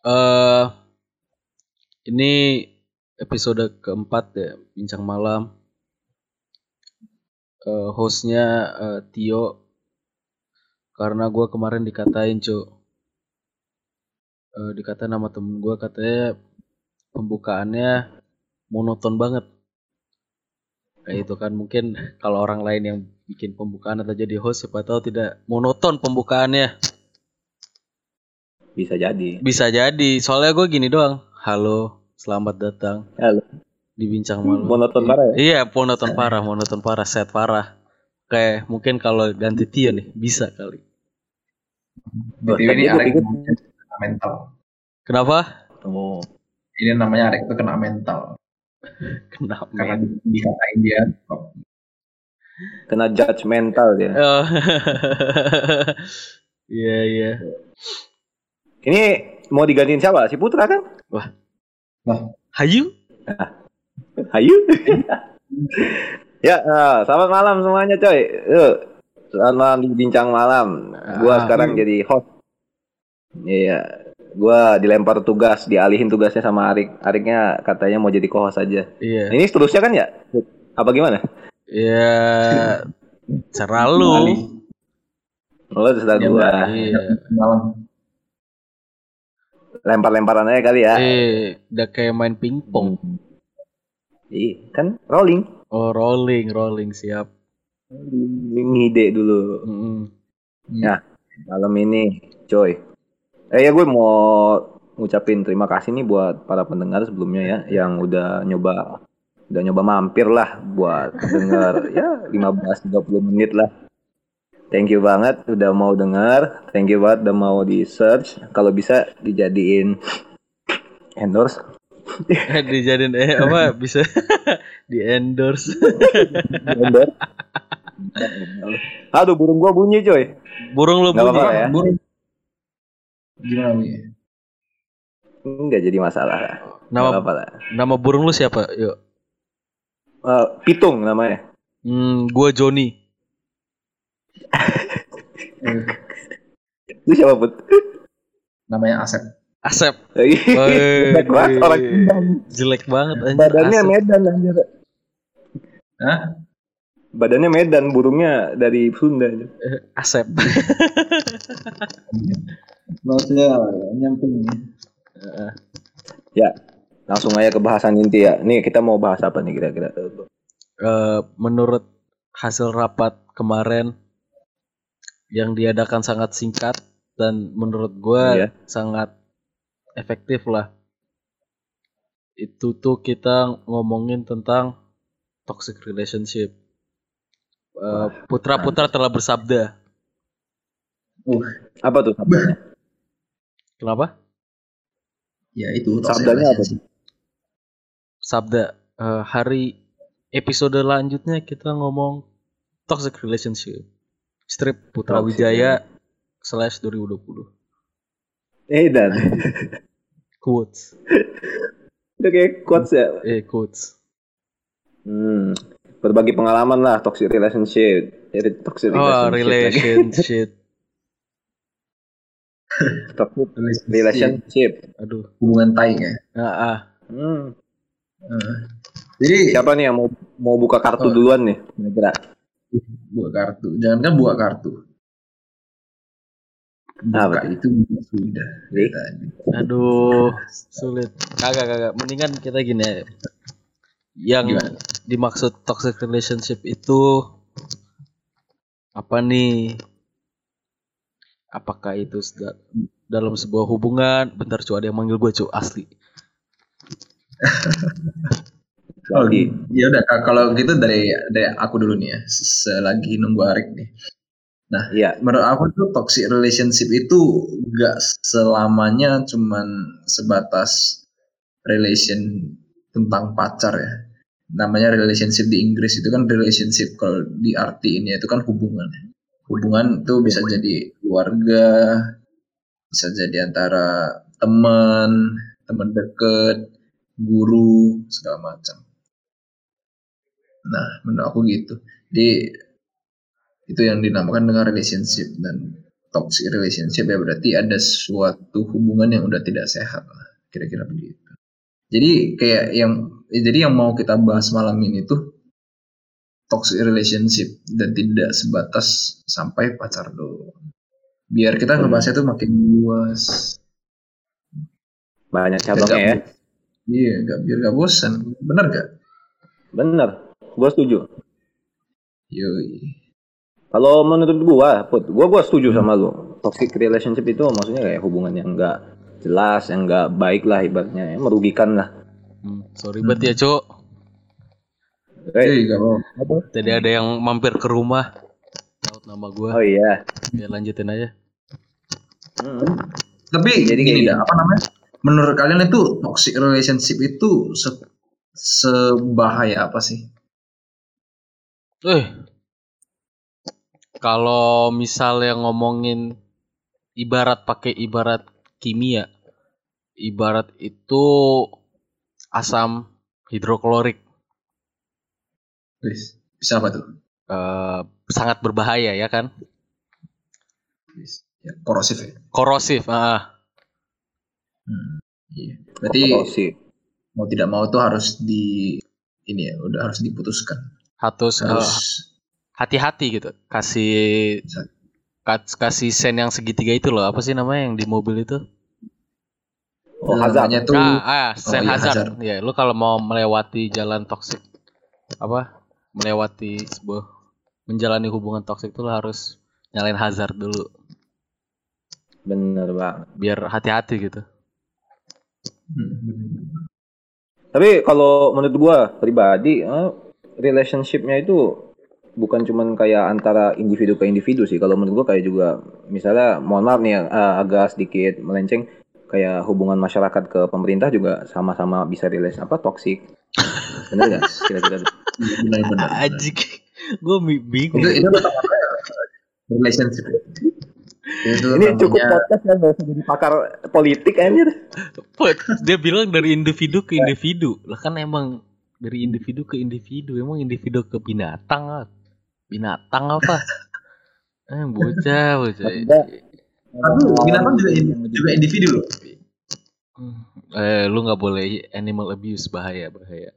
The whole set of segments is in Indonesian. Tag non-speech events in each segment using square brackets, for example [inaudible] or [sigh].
eh ini episode keempat ya bincang malam. Eh hostnya eh, Tio. Karena gue kemarin dikatain cuk. Eh dikatain nama temen gue katanya pembukaannya monoton banget. Kayak itu kan mungkin kalau orang lain yang bikin pembukaan atau jadi host siapa tahu tidak monoton pembukaannya Bisa jadi. bisa jadi soalnya gue gini doang halo selamat datang Halo. di bincang malam Monoton parah ya? iya monoton parah monoton parah set parah kayak mungkin kalau ganti Tio nih bisa kali BTW ini Arek kena mental. kenapa Oh. Ini namanya Arek itu kena mental. kenapa Karena di- dikatain dia. Kena judgmental dia. Oh. [laughs] iya iya Ini mau digantiin siapa? Si Putra kan? Hayu Ayo. [laughs] ya, eh, selamat malam semuanya coy. Yuk. Selamat malam di bincang malam. Gua Ah. sekarang jadi host. Iya. Gua dilempar tugas, dialihin tugasnya sama Arik. Ariknya katanya mau jadi co-host aja. iya Ini seterusnya kan ya? Apa gimana? iya [laughs] cara lu Lo terserah Ya, gua. iya Malam. Lempar-lemparan aja kali ya. eh udah kayak main pingpong Iya, kan rolling. oh rolling rolling siap Ngide dulu. Mm-mm. malam ini coy eh ya gue mau ngucapin terima kasih nih buat para pendengar sebelumnya ya yang udah nyoba udah nyoba mampir lah buat denger [laughs] ya 15-30 menit lah thank you banget udah mau denger. Thank you banget udah mau di search kalau bisa dijadiin [laughs] endorse. Eh, dijadiin eh apa bisa [laughs] di endorse endorse aduh burung gua bunyi coy. Burung lu bunyi. apa-apa ya. Burung. Gimana Wi? nggak jadi masalah. Nama apa-apa lah. nama burung lu siapa yuk? Eh, pitung namanya. Hmm gua Joni itu siapa put Namanya Asep. Asep Jelek banget orang Sunda. jelek banget anjir Badannya Asep. Medan anjir. Hah? Badannya Medan, burungnya dari Sunda. anjir. Asep [laughs] Maksudnya nyamping. Ya, langsung aja ke bahasan inti ya. Nih kita mau bahas apa nih kira-kira? Eh, menurut hasil rapat kemarin yang diadakan sangat singkat dan menurut gua Iya. sangat efektif lah. Itu tuh kita ngomongin tentang toxic relationship. Eh, Putra-putra telah bersabda. Apa tuh sabdanya? Kenapa? Ya itu. Sabdanya apa? Sabda eh, hari episode lanjutnya kita ngomong toxic relationship. Strip Putra Wijaya slash 2020. Eh dan, Quotes. udah kayak quotes ya. Eh quotes. Hmm, berbagi pengalaman lah toxic relationship. Eh, toxic Oh, relationship. [laughs] toxic relationship. Aduh. Hubungan tai ya. Ah, ah. Hmm. Heeh. Jadi Siapa nih yang mau mau buka kartu Oh. duluan nih? Kira-kira. Buat kartu. Jangan kan buat kartu. Apa Buka itu sudah. Aduh, sulit. Kagak, kagak. Mendingan kita gini ya. Yang Gimana? dimaksud toxic relationship itu apa nih? Apakah itu dalam sebuah hubungan? Bentar cu, ada yang manggil gue cu, asli. [laughs] Oh, ya udah kalau gitu dari dari aku dulu nih ya. Selagi nunggu Arik nih. Iya. Menurut aku tuh toxic relationship itu gak selamanya cuman sebatas relation tentang pacar ya. Namanya relationship di Inggris itu kan relationship kalau di arti ini itu kan hubungan. Hubungan tuh bisa jadi keluarga, bisa jadi antara teman, teman deket, guru, segala macam. Nah, menurut aku gitu. Jadi itu yang dinamakan dengan relationship dan toxic relationship ya. Berarti ada suatu hubungan yang udah tidak sehat lah kira-kira begitu. Jadi kayak yang jadi yang mau kita bahas malam ini tuh toxic relationship dan tidak sebatas sampai pacar doang. Biar kita ngebahasnya tuh makin luas. Banyak cabangnya ya. iya nggak biar nggak bosan bener gak Bener. Gua setuju. yoi Kalau menurut gua, Put, gua gua setuju sama lu. Toxic relationship itu maksudnya kayak hubungan yang enggak jelas, yang enggak baik lah ibaratnya, ya, merugikan lah. Hmm, sorry banget ya, Cok. Eh, Yoi, gak apa Tadi ada yang mampir ke rumah. Tahu nama gua. oh iya. Ya lanjutin aja. Hmm. Tapi Jadi gini dah, apa namanya? Menurut kalian itu toxic relationship itu se- sebahaya apa sih? Eh. Kalau misalnya ngomongin ibarat pakai ibarat kimia, ibarat itu asam hidroklorik bisa apa tuh? eh, sangat berbahaya ya kan? Ya, korosif ya. Korosif, ah. Hmm, Iya. Berarti Korosif. mau tidak mau tuh harus di ini ya, udah harus diputuskan. Harus eh, Harus hati-hati gitu. Kasih kas- kasih sen yang segitiga itu loh. Apa sih namanya yang di mobil itu? Oh, hazard. namanya tuh Ah, ah, sen iya, hazard. hazard. Ya, lu kalau mau melewati jalan toksik apa? Melewati sebuah menjalani hubungan toksik tuh harus nyalain hazard dulu Bener banget. biar hati-hati gitu. Hmm. Tapi kalau menurut gua pribadi, eh, relationshipnya itu bukan cuman kayak antara individu ke individu sih. Kalau menurut gua kayak juga, misalnya, mohon maaf nih, eh, agak sedikit melenceng, kayak hubungan masyarakat ke pemerintah juga sama-sama bisa relation apa toksik. Bener nggak? [laughs] Kira-kira. benar-benar. Ajik. Gue bingung. Itu itu ya? relationship. Itu Ini cukup namanya podcast ya, nggak usah jadi pakar politik anjir. Dia bilang dari individu ke individu. Lah kan emang dari individu ke individu. Emang individu ke binatang lah. Binatang apa? [laughs] Eh, bocah, bocah. Tapi binatang juga juga individu loh. Hmm. Eh, lu nggak boleh animal abuse bahaya, bahaya.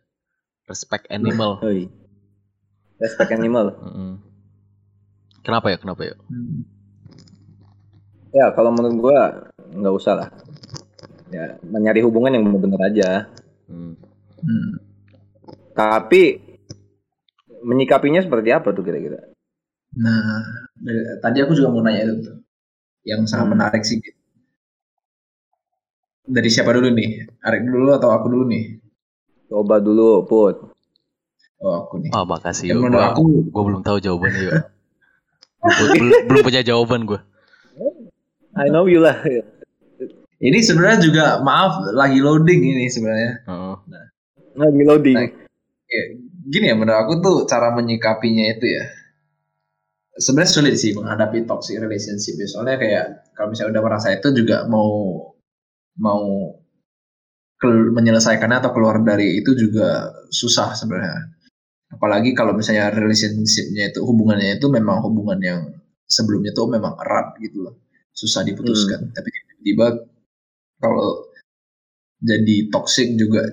Respect animal. [laughs] Respect animal. Kenapa ya? Kenapa ya? Ya kalau menurut gua nggak usah lah. Ya mencari hubungan yang benar-benar aja. Hmm. Hmm. Tapi menyikapinya seperti apa tuh kira-kira? Nah, dari- tadi aku juga mau nanya itu tuh. Yang sangat Hmm. menarik sih. Dari siapa dulu nih? Arik dulu atau aku dulu nih? Coba dulu, Put. Oh, aku nih. Ah, makasih. Menurut Gua, aku gua belum tahu jawabannya. Gua belum, belum punya jawaban gue. I know you lah. ini sebenarnya juga maaf lagi loading ini sebenarnya. Lagi loading. Nah, Ya, gini ya menurut aku tuh cara menyikapinya itu ya. Sebenarnya sulit sih menghadapi toxic relationship ya. Soalnya kayak kalau misalnya udah merasa itu juga mau mau menyelesaikannya atau keluar dari itu juga susah sebenarnya. Apalagi kalau misalnya relationshipnya itu hubungannya itu memang hubungan yang sebelumnya tuh memang erat gitu loh. Susah diputuskan. Tapi tiba-tiba kalau jadi toxic juga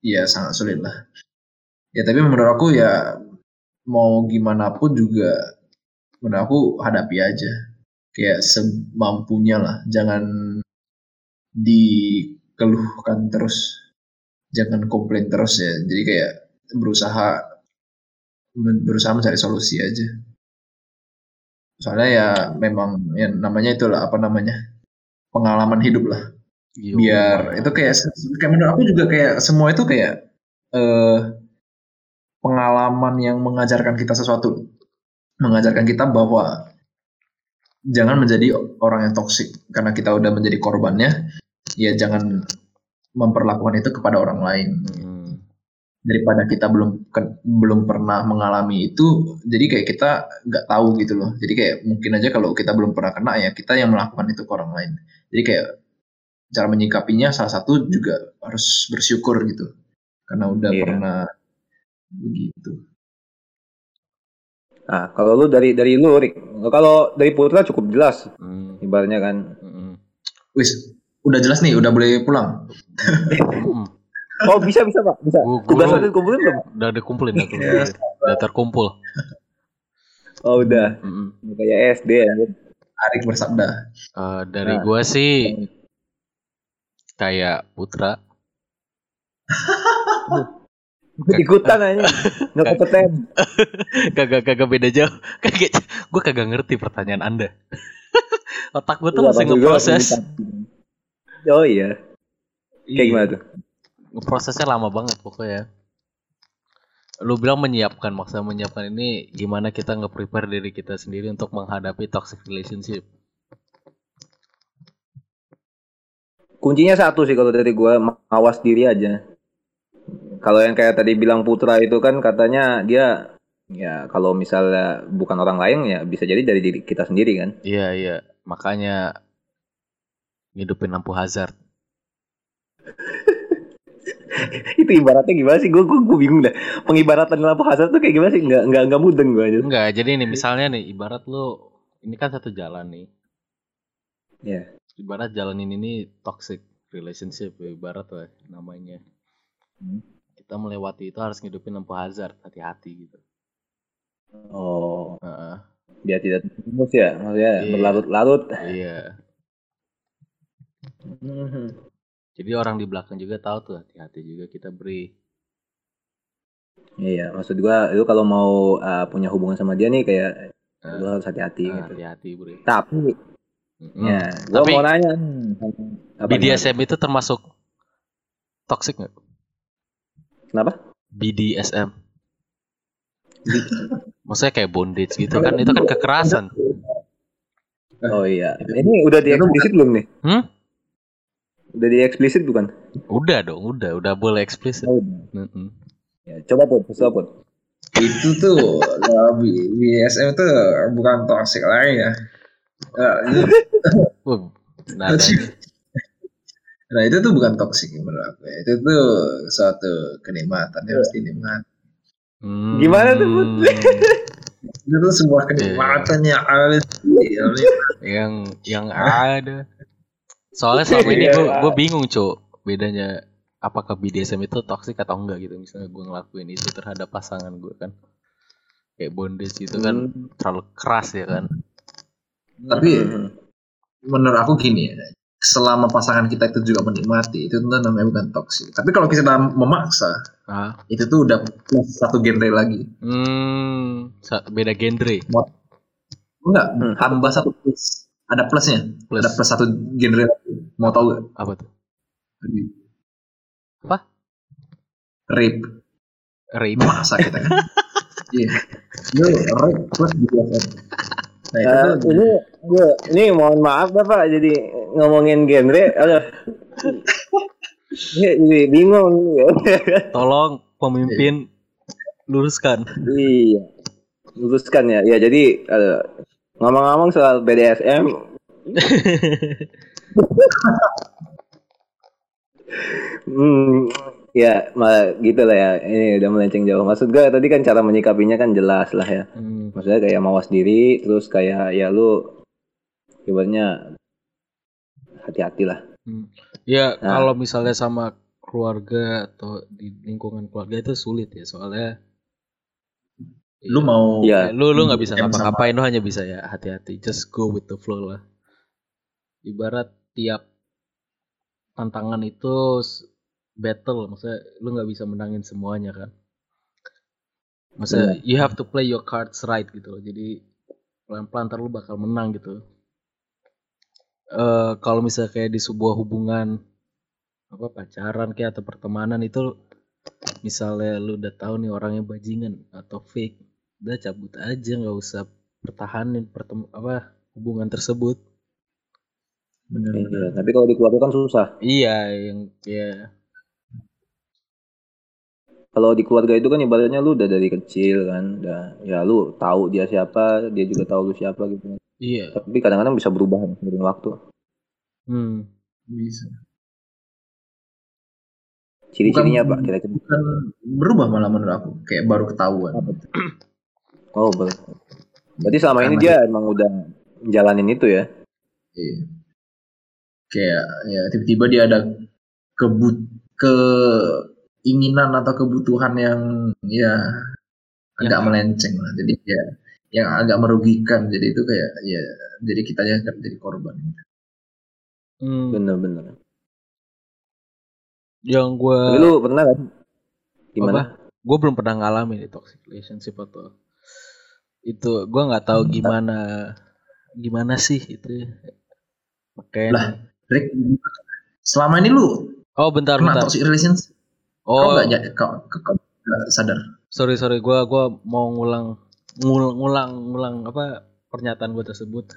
ya sangat sulit lah. Ya tapi menurut aku ya mau gimana pun juga menurut aku hadapi aja. Kayak semampunya lah. Jangan dikeluhkan terus. Jangan komplain terus ya. Jadi kayak berusaha berusaha mencari solusi aja. Soalnya ya memang yang namanya itulah apa namanya pengalaman hidup lah Yo. biar itu kayak kayak menurut aku juga kayak semua itu kayak eh pengalaman yang mengajarkan kita sesuatu. Mengajarkan kita bahwa jangan menjadi orang yang toksik karena kita udah menjadi korbannya ya jangan memperlakukan itu kepada orang lain. Hmm. daripada kita belum ke- belum pernah mengalami itu jadi kayak kita nggak tahu gitu loh. Jadi kayak mungkin aja kalau kita belum pernah kena ya kita yang melakukan itu ke orang lain. Jadi kayak cara menyikapinya salah satu juga harus bersyukur gitu. Karena udah Iya. pernah begitu Nah, kalau lu dari dari lu, Rik. Kalau dari Putra cukup jelas Hmm, ibaratnya kan. mm, Wis, udah jelas nih, udah boleh pulang. [laughs] Oh, bisa bisa, Pak. Bisa. Gua- gua- Tugas udah dikumpulin belum? Udah dikumpulin aku. [laughs] Udah terkumpul. Oh, udah. Mm-mm. Kayak SD ya. Arik bersabda. Eh, dari Nah. gua sih kayak Putra. [laughs] Ikutan aja. Enggak kompeten. kagak kagak beda jauh. Kagak gua kagak ngerti pertanyaan Anda. [laughs] Otak gua tuh Iya, masih ngeproses. Oh iya. Kayak Iya, gimana tuh? Prosesnya lama banget pokoknya. Lu bilang menyiapkan, maksudnya menyiapkan ini gimana kita nge-prepare diri kita sendiri untuk menghadapi toxic relationship. Kuncinya satu sih kalau dari gua mawas diri aja. Kalau yang kayak tadi bilang Putra itu kan katanya dia ya kalau misalnya bukan orang lain ya bisa jadi dari diri kita sendiri kan. Iya, iya. Makanya ngidupin lampu hazard. [laughs] itu ibaratnya gimana sih? Gue gue bingung dah. Pengibaratan lampu hazard tuh kayak gimana sih? Nggak nggak nggak mudeng gue aja. Enggak, jadi nih misalnya nih ibarat lu ini kan satu jalan nih. Iya. Ibarat jalan ini nih toxic relationship ibarat lah namanya. Hmm. Kita melewati itu harus ngidupin lampu hazard, hati-hati gitu. Oh, Heeh, biar tidak terus ya, maksudnya Iya. berlarut-larut. iya. Mhm. Jadi orang di belakang juga tahu tuh hati-hati juga kita beri. Iya, maksud gua itu kalau mau uh, punya hubungan sama dia nih kayak Eh, lu harus hati-hati nah, gitu. hati-hati beri. Tapi, Mm. ya, gua Tapi- mau nanya. hmm, apa BDSM itu termasuk toxic nggak? Kenapa? BDSM. [laughs] Maksudnya kayak bondage gitu kan? Itu kan kekerasan. Oh iya. Ini udah di eksplisit belum nih? Hmm? Udah di eksplisit bukan? Udah dong, udah, udah boleh eksplisit. Oh, Mm-mm. ya, coba put, coba put. Itu tuh B- BSM itu bukan toxic lagi ya. [laughs] Nah, nah, itu tuh bukan toxic menurut aku ya. Itu tuh suatu kenikmatan ya pasti nikmat. Hmm. Gimana tuh, Bud? [laughs] Itu tuh sebuah kenikmatan yang ada yang yang ada. Soalnya selama ini gue gue bingung cuk bedanya apakah BDSM itu toxic atau enggak gitu misalnya gue ngelakuin itu terhadap pasangan gue kan kayak bondage itu kan Hmm. terlalu keras ya kan Tapi Hmm. menurut aku gini ya. Selama pasangan kita itu juga menikmati, itu tuh namanya bukan toxic. Tapi kalau kita memaksa, ah itu tuh udah plus satu genre lagi. hmm beda genre Enggak, Hmm. tambah satu plus. Ada plusnya. plus Ada plus satu genre lagi. Mau tahu gak? apa tuh Rape. Apa? Rape. rape Memaksa kita kan. [laughs] Iya. Itu rape plus BDSM. Nah, itu tuh ini gue ini mohon maaf bapak jadi ngomongin genre, aduh. Ini jadi bingung. tolong pemimpin luruskan iya. Luruskan ya. Ya jadi ngomong-ngomong soal BDSM. hmm, ya malah gitu lah ya. Ini udah melenceng jauh. Maksud gue tadi kan cara menyikapinya kan jelas lah ya. Hmm, maksudnya kayak mawas diri terus kayak ya lu ibaratnya hati-hati lah ya Nah. kalau misalnya sama keluarga atau di lingkungan keluarga itu sulit ya soalnya lu mau Iya. lu lu nggak bisa ngapa-ngapain lu hanya bisa ya hati-hati. Just go with the flow lah. Ibarat tiap tantangan itu battle. Maksudnya lu nggak bisa menangin semuanya kan? Maksudnya you have to play your cards right gitu. Loh jadi pelan-pelan ntar lu bakal menang gitu eh kalau misalnya kayak di sebuah hubungan apa pacaran kayak atau pertemanan itu misalnya lu udah tahu nih orangnya bajingan atau fake udah cabut aja nggak usah pertahanin pertem apa hubungan tersebut. Bener iya tapi kalau di keluarga kan susah. Iya yang ya kalau di keluarga itu kan ibaratnya lu udah dari kecil kan udah ya lu tahu dia siapa dia juga tahu lu siapa gitu iya. Tapi kadang-kadang bisa berubah seiring waktu. Hmm. bisa. Ciri-cirinya pak kira-kira? bukan berubah malah menurut aku. Kayak baru ketahuan. Oh, ber- berarti selama ini Karena dia emang udah jalanin itu ya. Iya. Kayak ya tiba-tiba dia ada kebut keinginan atau kebutuhan yang ya agak melenceng lah. Jadi ya yang agak merugikan. Jadi itu kayak ya jadi kitanya akan jadi korban. Hmm, Bener-bener. yang gue lu pernah kan? Gimana? gue belum pernah ngalamin di toxic relationship atau itu gue nggak tahu gimana gimana sih itu makanya Lah. Rick, selama ini lu oh bentar kena bentar toxic relationship kau oh nggak ja- kau, kau, kau nggak sadar? sorry sorry gue gua mau ngulang ngul- ngulang ngulang apa pernyataan gue tersebut.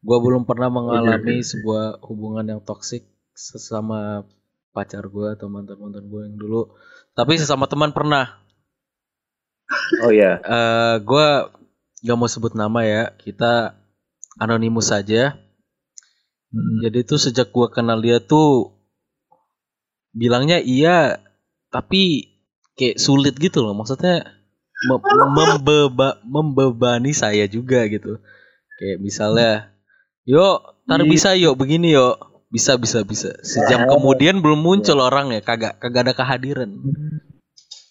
Gue belum pernah mengalami sebuah hubungan yang toksik sesama pacar gue atau mantan mantan gue yang dulu. Tapi sesama teman pernah. Oh iya. eh gue gak mau sebut nama ya. Kita anonimus saja. Hmm. jadi tuh sejak gue kenal dia tuh bilangnya iya tapi kayak sulit gitu loh. Maksudnya mem- membeba membebani saya juga gitu. Kayak misalnya yuk tar bisa yuk begini yuk bisa bisa bisa. Sejam kemudian belum muncul orang ya kagak kagak ada kehadiran.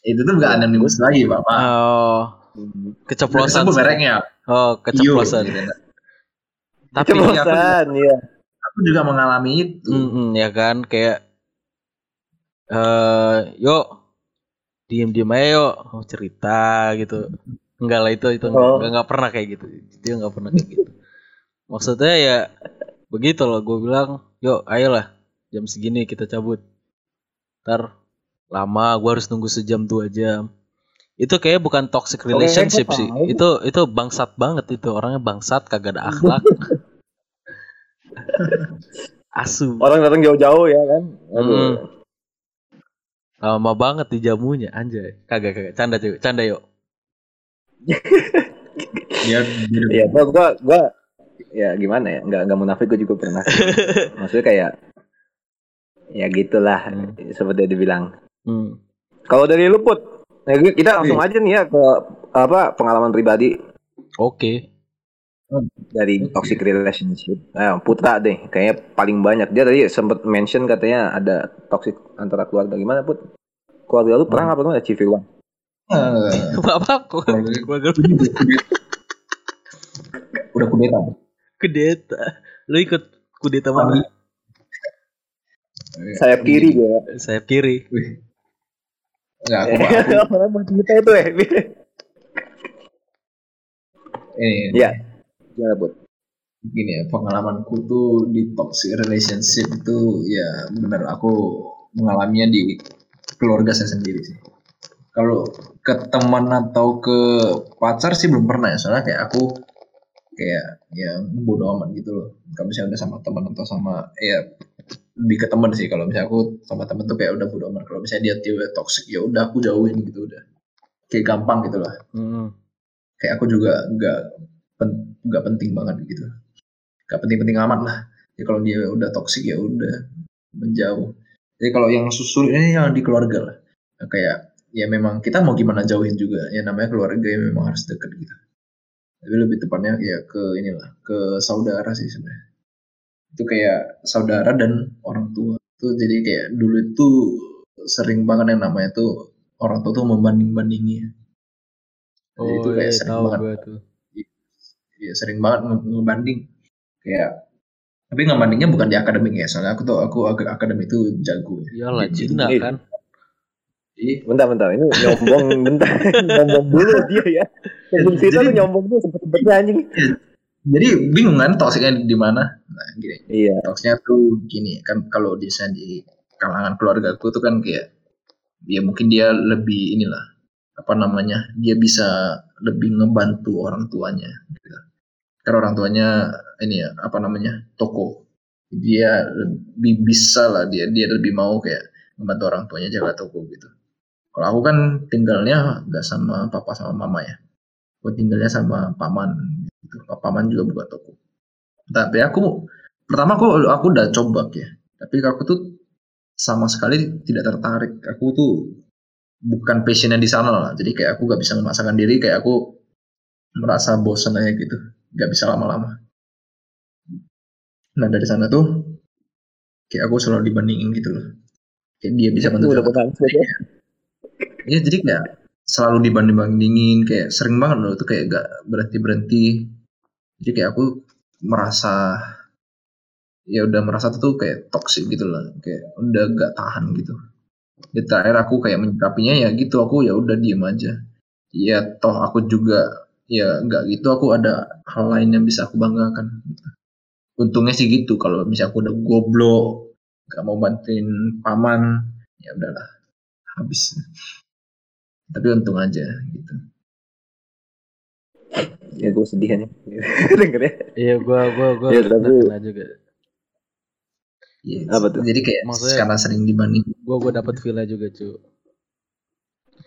Itu tuh nggak anonimus lagi, Bapak. oh. Keceplosan. Sebut mereknya. oh keceplosan. Tapi Keceplosan, iya. Aku juga mengalami itu. Mm-mm, ya kan? Kayak eh yuk diem diem aja yuk oh, cerita gitu. Enggak lah itu itu Oh. enggak, enggak pernah kayak gitu. Dia enggak pernah kayak gitu. Maksudnya ya begitu loh gue bilang yuk ayolah jam segini kita cabut. Ntar lama gue harus nunggu sejam dua jam. Itu kayak bukan toxic relationship sih. itu itu bangsat banget itu orangnya bangsat kagak ada akhlak. [laughs] Asu. Orang datang jauh-jauh ya kan. Aduh. Hmm. Lama banget di jamunya anjay. Kagak kagak canda cuy, canda yuk. [laughs] Dia Iya, gua gua gua ya gimana ya? Enggak enggak munafik gua juga pernah. [laughs] Maksudnya kayak ya gitulah Hmm. seperti yang dibilang. Hmm. Kalau dari lu put, nah, kita langsung aja nih ya ke apa pengalaman pribadi Oke. Dari Oke. toxic relationship. Nah, Putra deh, kayaknya paling banyak. Dia tadi sempat mention katanya ada toxic antara keluarga. Gimana put? Keluarga lu pernah nggak pernah ada civil one? Eh, Apa aku? Keluarga lu udah kudeta. kudeta. Lu ikut kudeta mana? Sayap kiri gue. Sayap kiri. Enggak, aku, [laughs] cerita itu eh. ini Iya. Gimana put? gini ya pengalamanku tuh di toxic relationship itu ya bener aku mengalaminya di keluarga saya sendiri sih. Kalau ke teman atau ke pacar sih belum pernah ya soalnya kayak aku kayak ya bodo amat gitu loh. Kalau misalnya udah sama teman atau sama ya lebih ke teman sih. Kalau misalnya aku sama teman tuh kayak udah bodo amat. Kalau misalnya dia tiba toxic ya udah aku jauhin gitu udah. Kayak gampang gitu lah. Hmm. kayak aku juga nggak pen- nggak penting banget gitu. Nggak penting-penting amat lah. Ya kalau dia udah toksik ya udah menjauh. Jadi kalau yang susul ini yang di keluarga lah. Nah, kayak ya memang kita mau gimana jauhin juga. Ya namanya keluarga ya memang harus deket gitu. Tapi lebih tepatnya ya ke inilah ke saudara sih sebenarnya. Itu kayak saudara dan orang tua. Tuh jadi kayak dulu itu sering banget yang namanya tuh orang tua tuh membanding bandingi Oh, itu kayak iya, sering tahu banget. gue tuh. Ya sering banget nge- ngebanding kayak tapi ngebandingnya bukan di akademik ya soalnya aku tuh aku ak- akademik itu jago ya. Iyalah Cina Iya. kan. Jadi, Bentar bentar, ini nyombong [laughs] bentar. nyombong dulu dia ya. Sebelum cerita Jadi- tuh nyombong tuh sempet-sempetnya anjing. jadi bingung kan toksiknya di mana nah gini Iya. toksiknya tuh gini kan kalau di di kalangan keluarga aku tuh kan kayak ya mungkin dia lebih inilah apa namanya dia bisa lebih ngebantu orang tuanya gitu. Karena orang tuanya ini ya apa namanya toko. Dia lebih bisa lah dia dia lebih mau kayak ngebantu orang tuanya jaga toko gitu. Kalau aku kan tinggalnya nggak sama papa sama mama ya. Aku tinggalnya sama paman gitu. Paman juga buka toko. Tapi aku pertama aku aku udah coba ya. Tapi aku tuh sama sekali tidak tertarik. Aku tuh bukan passionnya di sana lah. Jadi kayak aku gak bisa memaksakan diri kayak aku merasa bosan aja gitu nggak bisa lama-lama. Nah dari sana tuh kayak aku selalu dibandingin gitu loh. Kayak dia bisa bantu udah pernah ya. Jadi kayak selalu dibanding-bandingin kayak sering banget loh tuh kayak gak berhenti-berhenti. Jadi kayak aku merasa ya udah merasa tuh kayak toxic gitu lah kayak udah gak tahan gitu. Di terakhir aku kayak menyikapinya ya gitu aku ya udah diem aja. Ya toh aku juga ya nggak gitu. Aku ada hal lain yang bisa aku banggakan. Untungnya sih gitu. Kalau misalnya aku udah goblok nggak mau bantuin paman ya udahlah. Habis. Tapi untung aja gitu. Ya gue sedih aja. [laughs] Denger ya? Iya, gua gua gua Ya, tapi- juga. Iya, Apa tuh? jadi kayak Maksudnya- karena sering dibanding. Gua gua dapat villa juga, cu.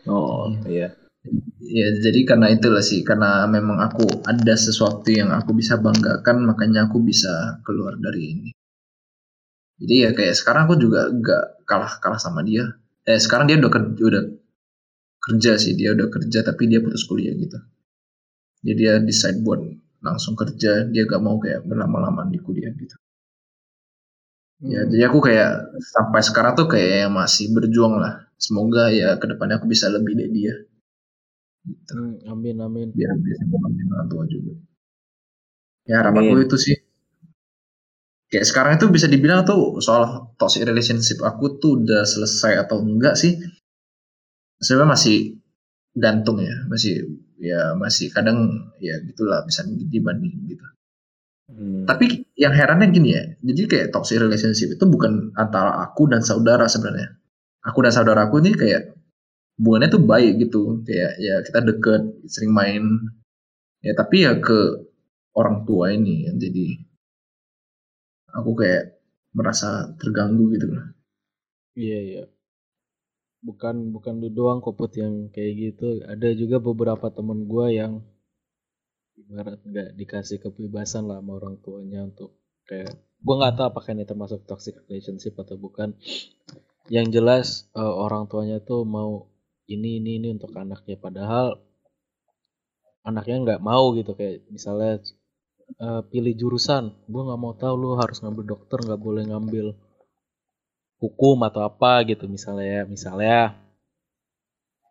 oh iya ya jadi karena itulah sih karena memang aku ada sesuatu yang aku bisa banggakan makanya aku bisa keluar dari ini. Jadi ya kayak sekarang aku juga nggak kalah kalah sama dia. Eh sekarang dia udah kerja udah kerja sih dia udah kerja tapi dia putus kuliah gitu. Jadi dia decide buat langsung kerja dia gak mau kayak berlama-lama di kuliah gitu. Ya Hmm. jadi aku kayak sampai sekarang tuh kayak masih berjuang lah. Semoga ya ke depannya aku bisa lebih dari dia gitu Hmm, amin amin. biar bisa membantu orang tua juga. Ya harapanku itu sih. Kayak sekarang itu bisa dibilang tuh soal toxic relationship aku tuh udah selesai atau enggak sih? Sebenarnya masih gantung ya, masih ya masih kadang ya gitulah bisa dibanding gitu. Hmm. Tapi yang herannya gini ya, jadi kayak toxic relationship itu bukan antara aku dan saudara sebenarnya. Aku dan saudaraku ini kayak hubungannya tuh baik gitu, kayak ya kita deket, sering main. Ya tapi ya ke orang tua ini yang jadi aku kayak merasa terganggu gitu lah. Iya iya. Bukan bukan lu doang kok Put, yang kayak gitu. Ada juga beberapa temen gua yang ibarat nggak dikasih kebebasan lah sama orang tuanya untuk kayak gua nggak tahu apakah ini termasuk toxic relationship atau bukan. Yang jelas eh, orang tuanya tuh mau ini ini ini untuk anaknya. Padahal anaknya nggak mau gitu kayak misalnya eh, pilih jurusan gua nggak mau tahu lu harus ngambil dokter nggak boleh ngambil hukum atau apa gitu misalnya ya misalnya.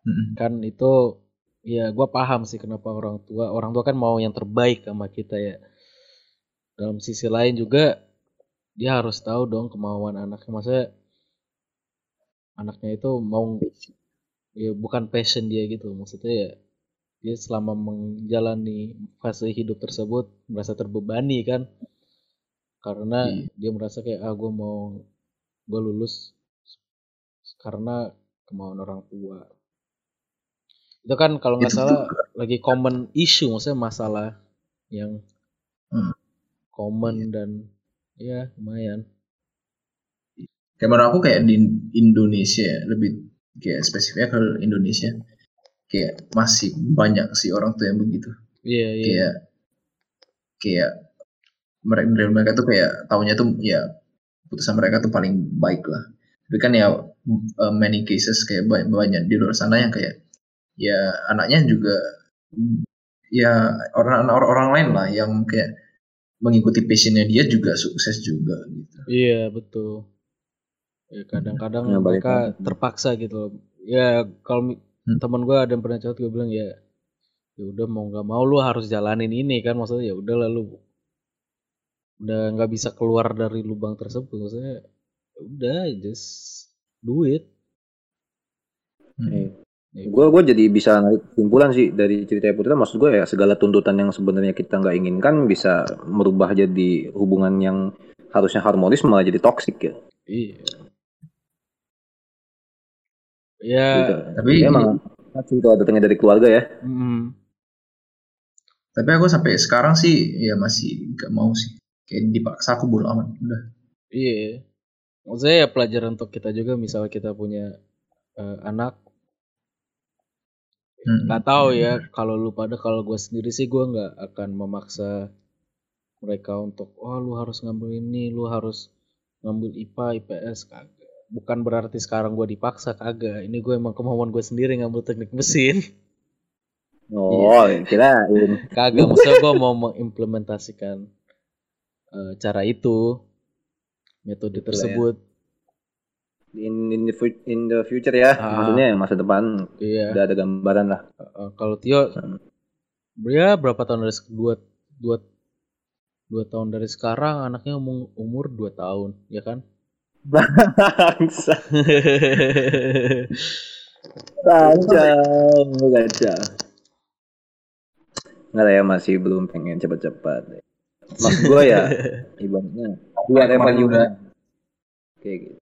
Mm-mm. kan itu ya gua paham sih kenapa orang tua orang tua kan mau yang terbaik sama kita ya. Dalam sisi lain juga dia harus tahu dong kemauan anaknya. Maksudnya anaknya itu mau ya bukan passion dia gitu. Maksudnya ya dia selama menjalani fase hidup tersebut merasa terbebani kan. Karena Iya. dia merasa kayak ah gue mau gue lulus karena kemauan orang tua. Itu kan kalau nggak salah lagi common issue maksudnya masalah yang Hmm. common dan ya lumayan. Kayak menurut aku kayak di Indonesia ya, lebih kayak spesifiknya ke Indonesia kayak masih banyak sih orang tua yang begitu. iya iya kayak kayak mereka dari mereka tuh kayak taunya tuh ya putusan mereka tuh paling baik lah tapi kan ya uh, many cases kayak banyak, banyak di luar sana yang kayak ya anaknya juga ya orang orang, orang lain lah yang kayak mengikuti passionnya dia juga sukses juga gitu Iya betul. Ya kadang-kadang Ya, mereka lagi. terpaksa gitu. loh. Ya kalau Hmm. teman gue ada yang pernah cowok gue bilang ya, ya udah mau nggak mau lu harus jalanin ini kan maksudnya ya udah lalu udah nggak bisa keluar dari lubang tersebut maksudnya ya udah just do it. Hmm. Ya, gue gue jadi bisa narik kesimpulan sih dari cerita Putra maksud gue ya segala tuntutan yang sebenarnya kita nggak inginkan bisa merubah jadi hubungan yang harusnya harmonis malah jadi toksik ya Iya. Ya, gitu. tapi emang itu datangnya dari keluarga ya. Mm, tapi aku sampai sekarang sih ya masih gak mau sih. Kayak dipaksa aku bodo amat udah. Iya. Maksudnya ya pelajaran untuk kita juga misal kita punya eh, anak. Hmm. nggak tahu ya kalau lu pada kalau gue sendiri sih gue nggak akan memaksa mereka untuk oh lu harus ngambil ini lu harus ngambil IPA IPS kagak bukan berarti sekarang gue dipaksa kagak ini gue emang kemauan gue sendiri ngambil teknik mesin [laughs] Oh, kirain. Kagak, maksudnya gue mau mengimplementasikan eh, cara itu, metode Betul ya. tersebut. In, in, the, in the future ya, Ah. maksudnya yang masa depan Iya. udah ada gambaran lah. Eh, kalau Tio, Hmm. ya berapa tahun dari dua dua dua tahun dari sekarang anaknya umur umur dua tahun, ya kan? Bangsa, kacau, kacau. Nggak lah ya, masih belum pengen cepat-cepat. Maksud gue ya, [laughs] ibaratnya dua Kemarin level udah. Kayak gitu.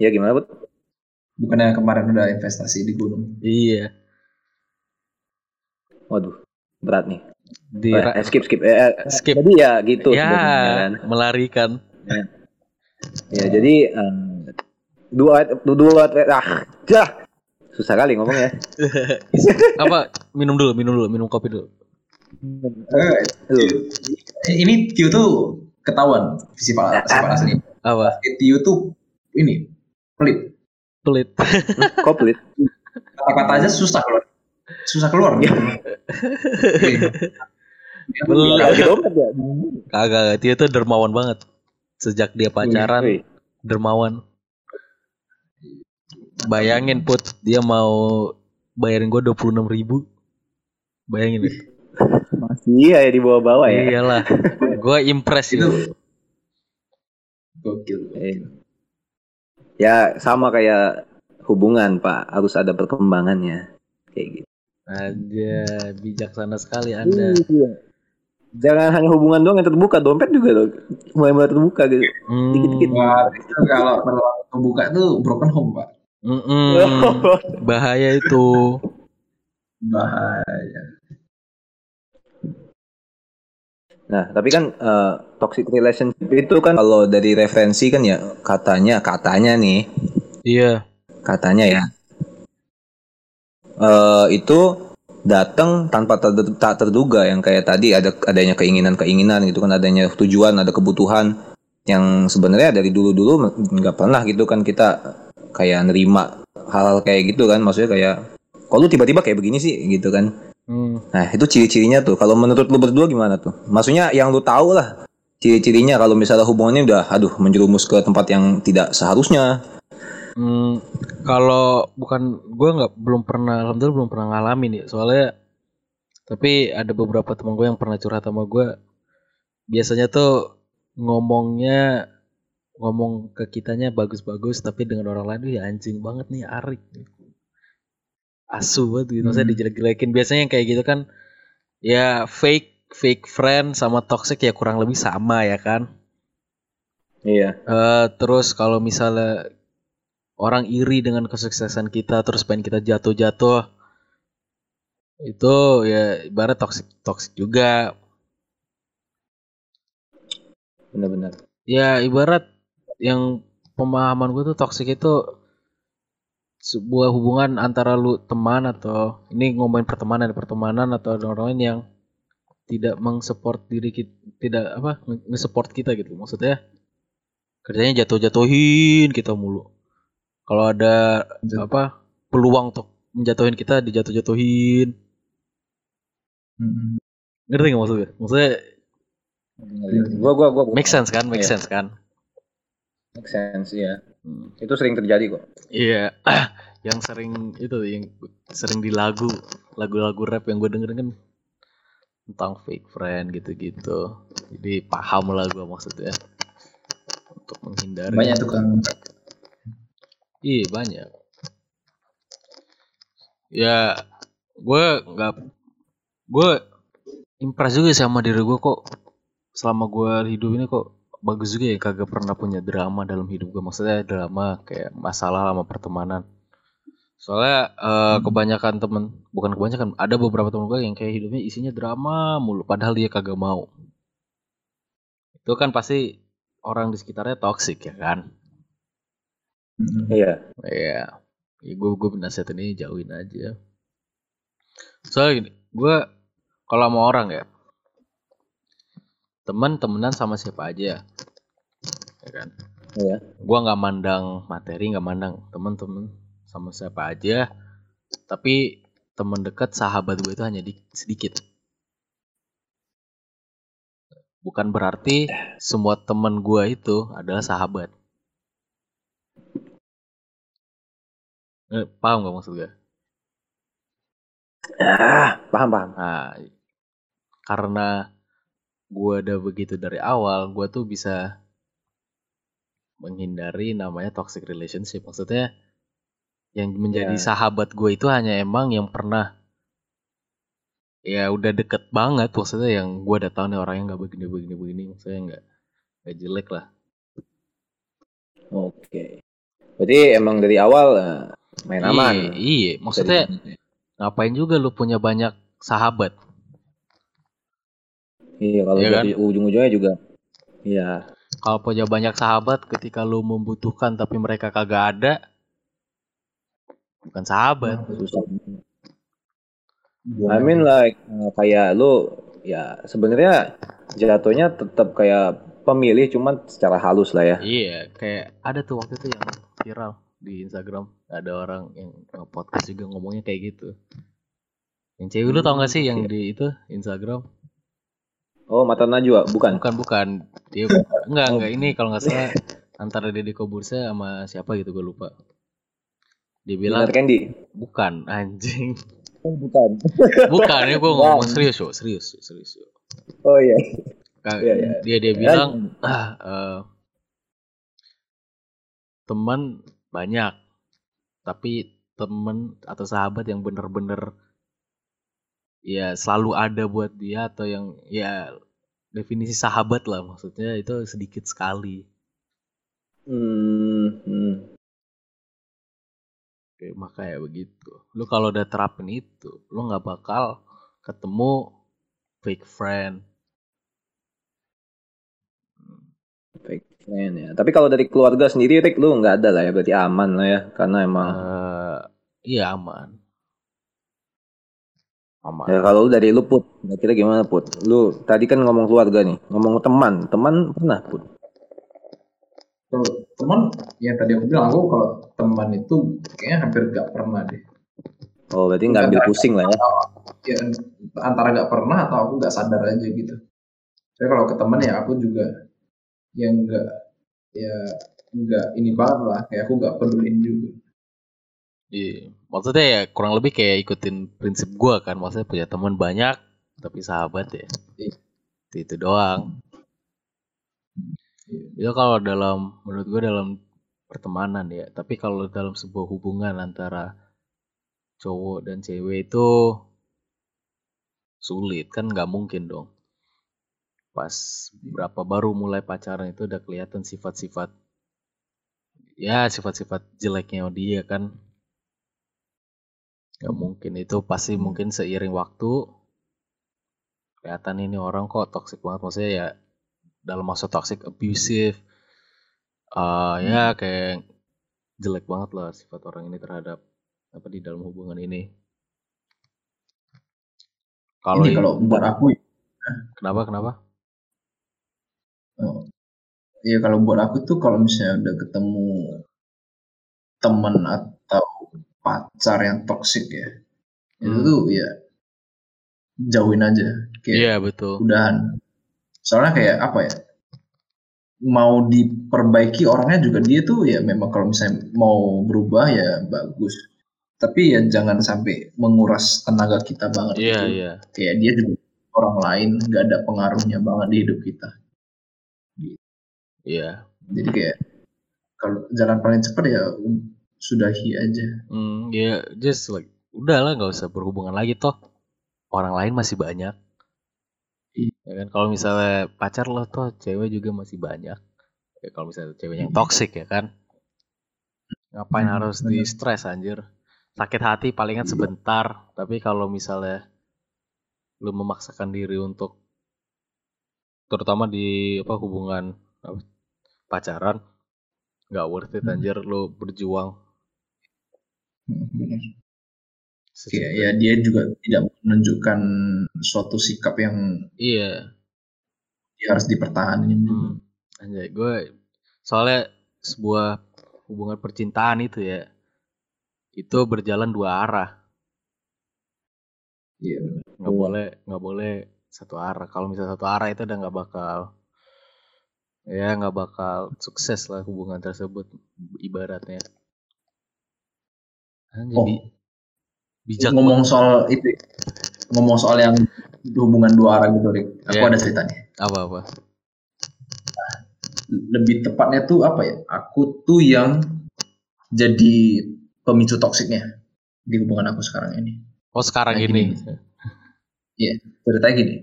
Ya gimana, Bud? Bukannya kemarin udah investasi di gunung. iya. Waduh, berat nih. Di eh, skip, skip. Eh, eh, skip. Jadi ya gitu. ya, kan. melarikan. Ya jadi em, dua dua ah dah susah kali ngomong ya. [laughs] Apa? Minum dulu, minum dulu, minum kopi dulu. Eh, Lu, ini Tio tuh ketahuan sifat sifat asli. Apa? Tio tuh ini pelit. Pelit. komplit. Kata-kata aja susah keluar. Susah keluar. [laughs] Ya. Iya. Di dompet ya. Kagak, dia tuh dermawan banget. Sejak dia pacaran, dermawan. Bayangin put, dia mau bayarin gue dua puluh enam ribu. Bayangin deh. Masih iya ya di bawah-bawah ya. Iyalah, gue impress Itu itu. gokil. Eh. Ya sama kayak hubungan Pak, harus ada perkembangannya. Kayak gitu. Aja bijaksana sekali anda. Iya. Jangan hanya hubungan doang yang terbuka, dompet juga dong. Mulai-mulai terbuka gitu. Hmm, Dikit-dikit. Itu kalau kalau kebuka tuh broken home, Pak. mm-mm. [laughs] bahaya itu. Bahaya. Nah, tapi kan eh, toxic relationship itu kan kalau dari referensi kan ya katanya katanya nih, Iya. katanya ya. eh itu datang tanpa ter- tak terduga yang kayak tadi ada adanya keinginan-keinginan gitu kan adanya tujuan, ada kebutuhan yang sebenarnya dari dulu-dulu nggak pernah gitu kan kita kayak nerima hal kayak gitu kan maksudnya kayak kok lu tiba-tiba kayak begini sih gitu kan Hmm. Nah itu ciri-cirinya tuh. Kalau menurut lu berdua gimana tuh? Maksudnya yang lu tahu lah ciri-cirinya kalau misalnya hubungannya udah aduh menjerumus ke tempat yang tidak seharusnya. Hmm, kalau bukan gue nggak belum pernah alhamdulillah belum pernah ngalamin ya. Soalnya tapi ada beberapa teman gue yang pernah curhat sama gue biasanya tuh ngomongnya ngomong ke kitanya bagus-bagus tapi dengan orang lain "Wih, anjing banget nih Arik. Asu banget gitu Hmm. dijelek-jelekin. Biasanya yang kayak gitu kan ya fake fake friend sama toxic ya kurang lebih sama ya kan? Iya. Eh, terus kalau misalnya orang iri dengan kesuksesan kita terus pengen kita jatuh-jatuh. Itu ya ibarat toxic toxic juga. Benar-benar. ya ibarat yang pemahaman gue tuh toxic itu sebuah hubungan antara lu teman atau ini ngomongin pertemanan pertemanan atau ada orang lain yang tidak mengsupport diri kita tidak apa nge- nge-support kita gitu maksudnya. Kerjanya jatuh-jatuhin kita mulu kalau ada Jat- apa peluang untuk menjatuhin kita dijatuh-jatuhin Hmm. ngerti nggak maksudnya maksudnya Gua gua gua make sense kan make Iya. sense kan make sense ya. Hmm. Itu sering terjadi kok. Iya, [clears throat] yang sering itu yang sering di lagu, lagu-lagu rap yang gue dengerin kan tentang fake friend gitu-gitu. Jadi paham lah gue maksudnya untuk menghindari. Banyak tukang Iya banyak. Ya, gue nggak, gue impress juga sama diri gue kok. Selama gue hidup ini kok bagus juga ya kagak pernah punya drama dalam hidup gue. Maksudnya drama kayak masalah sama pertemanan. Soalnya eh, kebanyakan temen, bukan kebanyakan, ada beberapa temen gue yang kayak hidupnya isinya drama mulu. Padahal dia kagak mau. Itu kan pasti orang di sekitarnya toxic ya kan. Hmm. Iya. Iya, ya, gue gue nasihatin ini jauhin aja. Soalnya gini, gue kalau sama orang ya, teman temenan sama siapa aja, ya kan. Iya. Gue nggak mandang materi, nggak mandang temen-temen sama siapa aja. tapi teman dekat sahabat gue itu hanya di, sedikit bukan berarti semua teman gue itu adalah sahabat eh, paham gak maksud gue Ah, paham paham. nah karena gue udah begitu dari awal gue tuh bisa menghindari namanya toxic relationship maksudnya yang menjadi Ya. sahabat gue itu hanya emang yang pernah ya udah deket banget maksudnya yang gue udah tahu nih orangnya nggak begini begini begini maksudnya nggak nggak jelek lah Oke. Berarti emang dari awal eh, main aman. iya, iya. maksudnya ngapain juga lu punya banyak sahabat Iya, kalau Iya dari ujung-ujungnya juga. Iya. kalau punya banyak sahabat ketika lu membutuhkan tapi mereka kagak ada bukan sahabat Susah. I mean like eh, kayak lu ya sebenarnya jatuhnya tetap kayak pemilih cuman secara halus lah ya. Iya, kayak ada tuh waktu itu yang viral di Instagram. Ada orang yang podcast juga ngomongnya kayak gitu. Yang cewek lu tau gak sih yang di itu Instagram? Oh, mata Najwa, bukan. Bukan bukan. Dia [laughs] enggak enggak ini kalau nggak salah antara Deddy Kobursa sama siapa gitu gue lupa. Dia bilang Candy. bukan anjing. Oh, bukan. [laughs] Bukan ya gue ngomong serius yo, serius yo, serius yo. Oh iya. Iya, iya. Dia dia bilang [clears throat] ah, eh, teman banyak. Tapi teman atau sahabat yang bener-bener ya selalu ada buat dia atau yang ya definisi sahabat lah maksudnya itu sedikit sekali. Hmm, hmm. Oke, makanya begitu. Lu kalau udah terapin itu lu nggak bakal ketemu fake friend Ya. Tapi kalau dari keluarga sendiri, Rick, lu nggak ada lah ya, berarti aman lah ya, karena emang. Eh, iya aman aman Ya kalau lu dari lu put, kira gimana put? Lu tadi kan ngomong keluarga nih, ngomong teman, teman pernah put? Kalau teman, yang tadi aku bilang aku kalau teman itu kayaknya hampir gak pernah deh. Oh berarti nggak ambil pusing lah ya? Ya antara gak pernah atau aku gak sadar aja gitu. Tapi kalau ke teman ya aku juga yang nggak ya nggak ini banget lah kayak aku gak pedulin juga. Iya, maksudnya ya kurang lebih kayak ikutin prinsip gua kan, maksudnya punya teman banyak tapi sahabat ya. Iya. Itu, itu doang. Iya. Itu kalau dalam menurut gua dalam pertemanan ya, tapi kalau dalam sebuah hubungan antara cowok dan cewek itu sulit kan nggak mungkin dong. Pas berapa baru mulai pacaran itu udah kelihatan sifat-sifat ya sifat-sifat jeleknya dia kan. Nggak mungkin itu pasti mungkin seiring waktu kelihatan ini orang kok toxic banget. Maksudnya ya dalam maksud toxic abusive eh ya kayak jelek banget lah sifat orang ini terhadap apa di dalam hubungan ini. Kalau Ini kalau buat aku kenapa kenapa? Oh. Iya kalau buat aku tuh kalau misalnya udah ketemu teman atau pacar yang toksik ya, itu Hmm. tuh ya jauhin aja, kayak iya betul udahan. Soalnya kayak apa ya, mau diperbaiki orangnya juga dia tuh ya memang kalau misalnya mau berubah ya bagus. Tapi ya jangan sampai menguras tenaga kita banget. iya gitu. iya Kayak dia juga orang lain nggak ada pengaruhnya banget di hidup kita. Iya. Jadi kayak kalau jalan paling cepat ya sudahi aja. Hmm, ya just like udahlah nggak usah berhubungan lagi toh. Orang lain masih banyak. Iya. ya kan kalau misalnya pacar lo toh cewek juga masih banyak. Ya kalau misalnya cewek yang toxic ya kan. Ngapain Hmm, harus di stres anjir? Sakit hati palingan sebentar. Tapi kalau misalnya lu memaksakan diri untuk terutama di apa hubungan apa, pacaran nggak worth it Hmm. anjir lu berjuang Hmm, sesuka- ya dia juga tidak menunjukkan suatu sikap yang iya dia harus dipertahankan. Hmm, anjay, gue soalnya sebuah hubungan percintaan itu ya, itu berjalan dua arah. Iya. nggak boleh nggak boleh satu arah kalau misalnya satu arah itu udah nggak bakal ya nggak bakal sukses lah hubungan tersebut ibaratnya. Oh. jadi bijak ngomong soal itu ngomong soal yang hubungan dua arah gitu Rick aku Iya. ada ceritanya. Apa apa? Lebih tepatnya tuh apa ya? Aku tuh yang jadi pemicu toksiknya di hubungan aku sekarang ini. Oh sekarang Nah, ini. gini. ceritanya gini.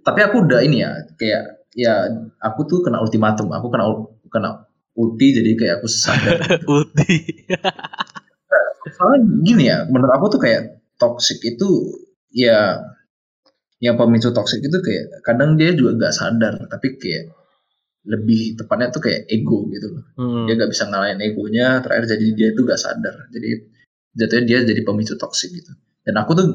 Tapi aku udah ini ya kayak ya aku tuh kena ultimatum. Aku kena kena ulti jadi kayak aku sadar [laughs] Uti soalnya gini ya menurut aku tuh kayak toxic itu ya yang pemicu toxic itu kayak kadang dia juga nggak sadar tapi kayak lebih tepatnya tuh kayak ego gitu loh. Hmm. dia nggak bisa ngalahin egonya terakhir jadi dia itu nggak sadar. Jadi jatuhnya dia jadi pemicu toxic gitu. Dan aku tuh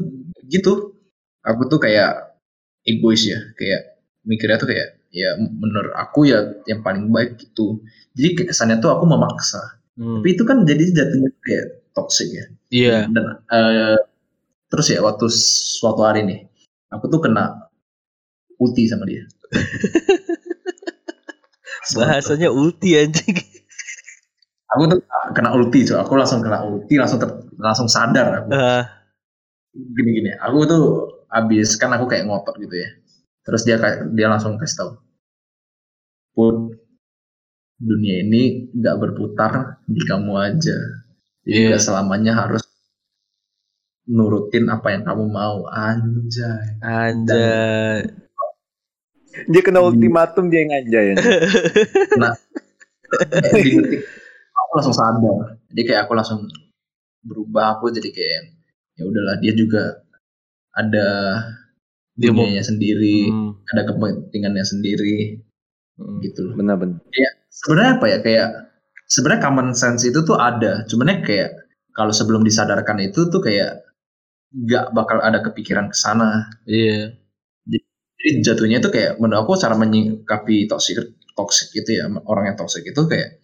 gitu. Aku tuh kayak egois ya kayak mikirnya tuh kayak ya menurut aku ya yang paling baik gitu jadi kesannya tuh aku memaksa. Hmm. tapi itu kan jadi jatuhnya tuh kayak toxic ya. Iya. Dan eh, terus ya waktu suatu hari nih aku tuh kena ulti sama dia. [laughs] Bahasanya ulti anjing. [laughs] Aku tuh kena ulti cuy aku langsung kena ulti langsung ter- langsung sadar aku. Ah, gini gini aku tuh abis kan aku kayak ngotot gitu ya terus dia kayak dia langsung kasih tahu pun dunia ini nggak berputar di kamu aja. Jadi nggak selamanya harus nurutin apa yang kamu mau. Anjay. Anjay. [laughs] Dia kena ultimatum dia yang anjay. anjay. Eh, [laughs] di detik aku langsung sadar. Jadi kayak aku langsung berubah aku jadi kayak ya udahlah dia juga ada Dia mau- sendiri Hmm, ada kepentingannya sendiri hmm. gitu loh Benar-benar. sebenarnya apa ya kayak sebenarnya common sense itu tuh ada cuman ya kayak kalau sebelum disadarkan itu tuh kayak nggak bakal ada kepikiran ke sana iya jadi jatuhnya itu kayak menurut aku cara menyikapi toxic toxic itu ya orang yang toxic itu kayak